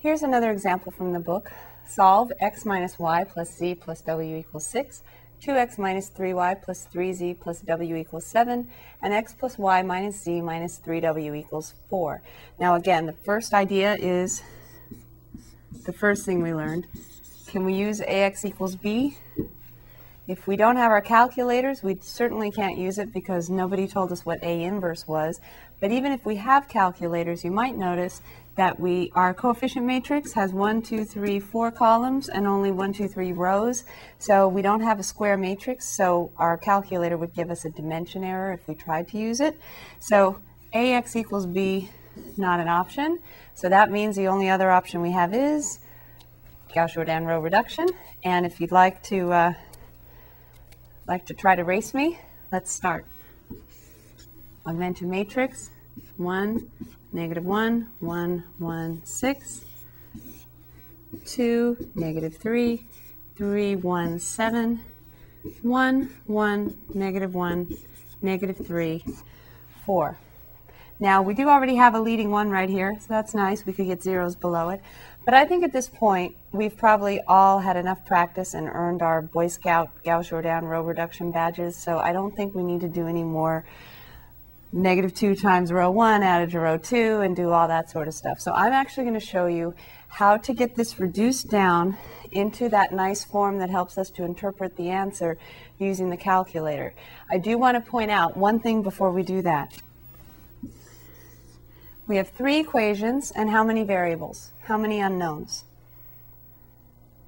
Here's another example from the book. Solve x minus y plus z plus w equals 6, 2x minus 3y plus 3z plus w equals 7, and x plus y minus z minus 3w equals 4. Now again, the first idea is the first thing we learned. Can we use ax equals b? If we don't have our calculators, we certainly can't use it because nobody told us what A inverse was. But even if we have calculators, you might notice that we our coefficient matrix has one, two, three, four columns and only one, two, three rows. So we don't have a square matrix, so our calculator would give us a dimension error if we tried to use it. So AX equals B, not an option. So that means the only other option we have is Gauss-Jordan row reduction. And if you'd like to uh, like to try to race me? Let's start. Augmented matrix, 1, negative 1, 1, 1, 6, 2, negative 3, 3, 1, 7, 1, 1, negative 1, negative 3, 4. Now, we do already have a leading one right here, so that's nice. We could get zeros below it. But I think at this point, we've probably all had enough practice and earned our Boy Scout Gauss-Jordan row reduction badges, so I don't think we need to do any more negative 2 times row 1 added to row 2 and do all that sort of stuff. So I'm actually going to show you how to get this reduced down into that nice form that helps us to interpret the answer using the calculator. I do want to point out one thing before we do that. We have three equations and how many variables? How many unknowns?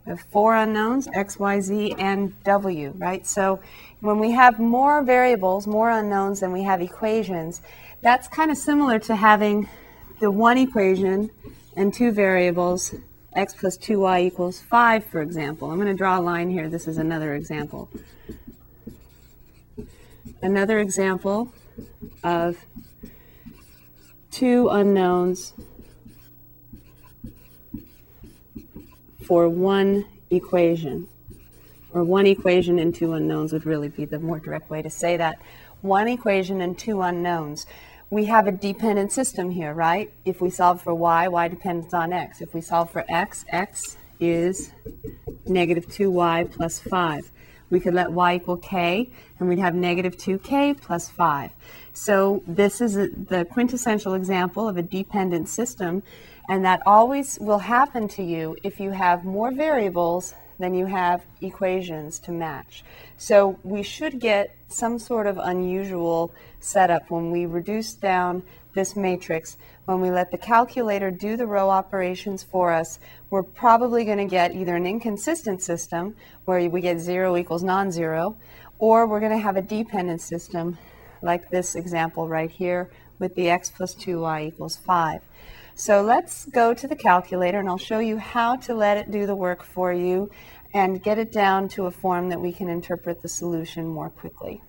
We have four unknowns, x, y, z, and w, right? So when we have more variables, more unknowns than we have equations, that's kind of similar to having the one equation and two variables, x plus 2y equals 5, for example. I'm going to draw a line here. This is another example. Another example of two unknowns for one equation. Or one equation and two unknowns would really be the more direct way to say that. One equation and two unknowns. We have a dependent system here, right? If we solve for y, y depends on x. If we solve for x, x is negative 2y plus 5 we could let y equal k, and we'd have negative 2k plus 5. So this is a, the quintessential example of a dependent system, and that always will happen to you if you have more variables than you have equations to match. So we should get some sort of unusual setup when we reduce down this matrix, when we let the calculator do the row operations for us, we're probably going to get either an inconsistent system where we get 0 equals non-zero, or we're going to have a dependent system like this example right here with the x plus 2y equals 5. So let's go to the calculator and I'll show you how to let it do the work for you and get it down to a form that we can interpret the solution more quickly.